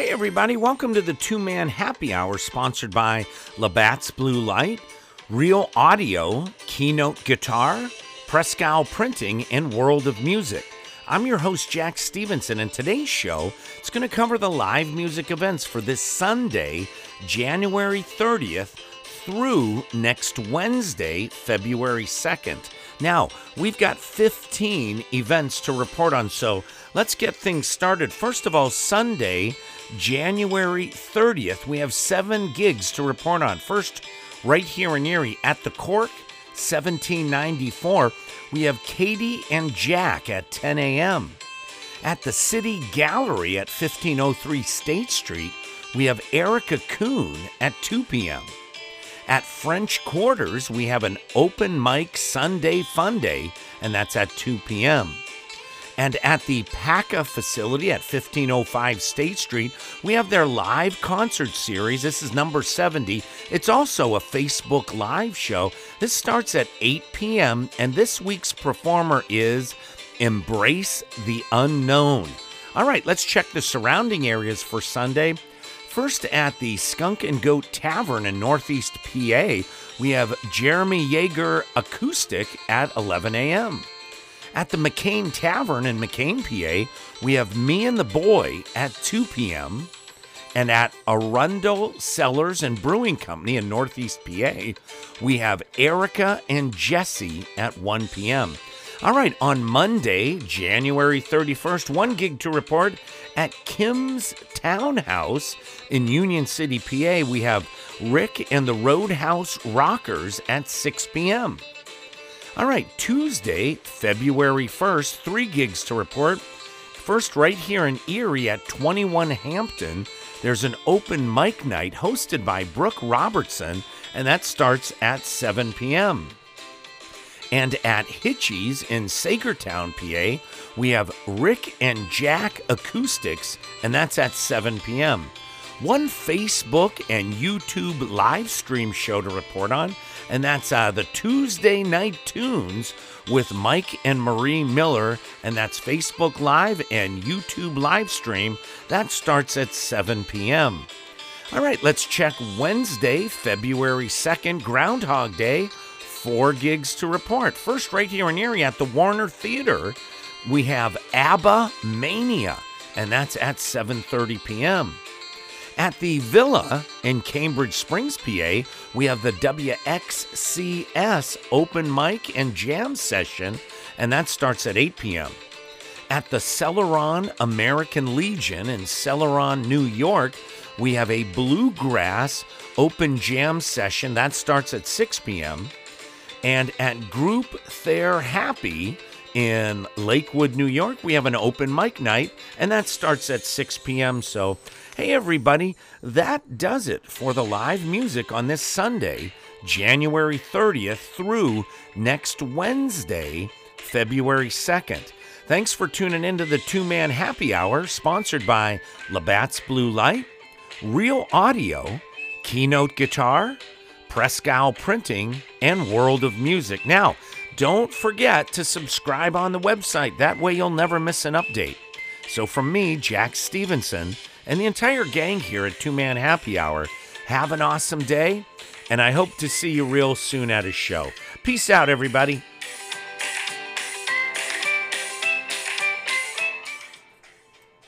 Hey, everybody, welcome to the two man happy hour sponsored by Labatt's Blue Light, Real Audio, Keynote Guitar, Prescal Printing, and World of Music. I'm your host, Jack Stevenson, and today's show is going to cover the live music events for this Sunday, January 30th through next Wednesday, February 2nd. Now, we've got 15 events to report on, so let's get things started. First of all, Sunday, January 30th, we have seven gigs to report on. First, right here in Erie at the Cork, 1794, we have Katie and Jack at 10 a.m. At the City Gallery at 1503 State Street, we have Erica Kuhn at 2 p.m. At French Quarters, we have an open mic Sunday fun day, and that's at 2 p.m. And at the PACA facility at 1505 State Street, we have their live concert series. This is number 70. It's also a Facebook live show. This starts at 8 p.m., and this week's performer is Embrace the Unknown. All right, let's check the surrounding areas for Sunday. First, at the Skunk and Goat Tavern in Northeast PA, we have Jeremy Yeager Acoustic at 11 a.m. At the McKean Tavern in McKean, PA, we have Me and the Boy at 2 p.m. And at Arundel Cellars and Brewing Company in Northeast PA, we have Erica and Jesse at 1 p.m. All right, on Monday, January 31st, one gig to report at Kim's Townhouse in Union City, PA. We have Rick and the Roadhouse Rockers at 6 p.m. All right, Tuesday, February 1st, three gigs to report. First, right here in Erie at 21 Hampton, there's an open mic night hosted by Brooke Robertson, and that starts at 7 p.m. And at Hitchie's in Saegertown, PA, we have Rick and Jack Acoustics, and that's at 7 p.m. One Facebook and YouTube live stream show to report on, and that's uh, the Tuesday Night Tunes with Mike and Marie Miller, and that's Facebook Live and YouTube live stream. That starts at 7 p.m. All right, let's check Wednesday, February 2nd, Groundhog Day. Four gigs to report. First, right here in Erie at the Warner Theater, we have ABBA Mania, and that's at 7:30 p.m. At the Villa in Cambridge Springs, PA, we have the WXCS open mic and jam session, and that starts at 8 p.m. At the Celeron American Legion in Celeron, New York, we have a bluegrass open jam session that starts at 6 p.m. And at Group Thayer Happy in Lakewood, New York, we have an open mic night, and that starts at 6 p.m. So, hey, everybody, that does it for the live music on this Sunday, January 30th through next Wednesday, February 2nd. Thanks for tuning into the two man happy hour sponsored by Labatt's Blue Light, Real Audio, Keynote Guitar, Prescal Printing, and World of Music. Now, don't forget to subscribe on the website. That way you'll never miss an update. So, from me, Jack Stevenson, and the entire gang here at Two Man Happy Hour, have an awesome day, and I hope to see you real soon at a show. Peace out, everybody.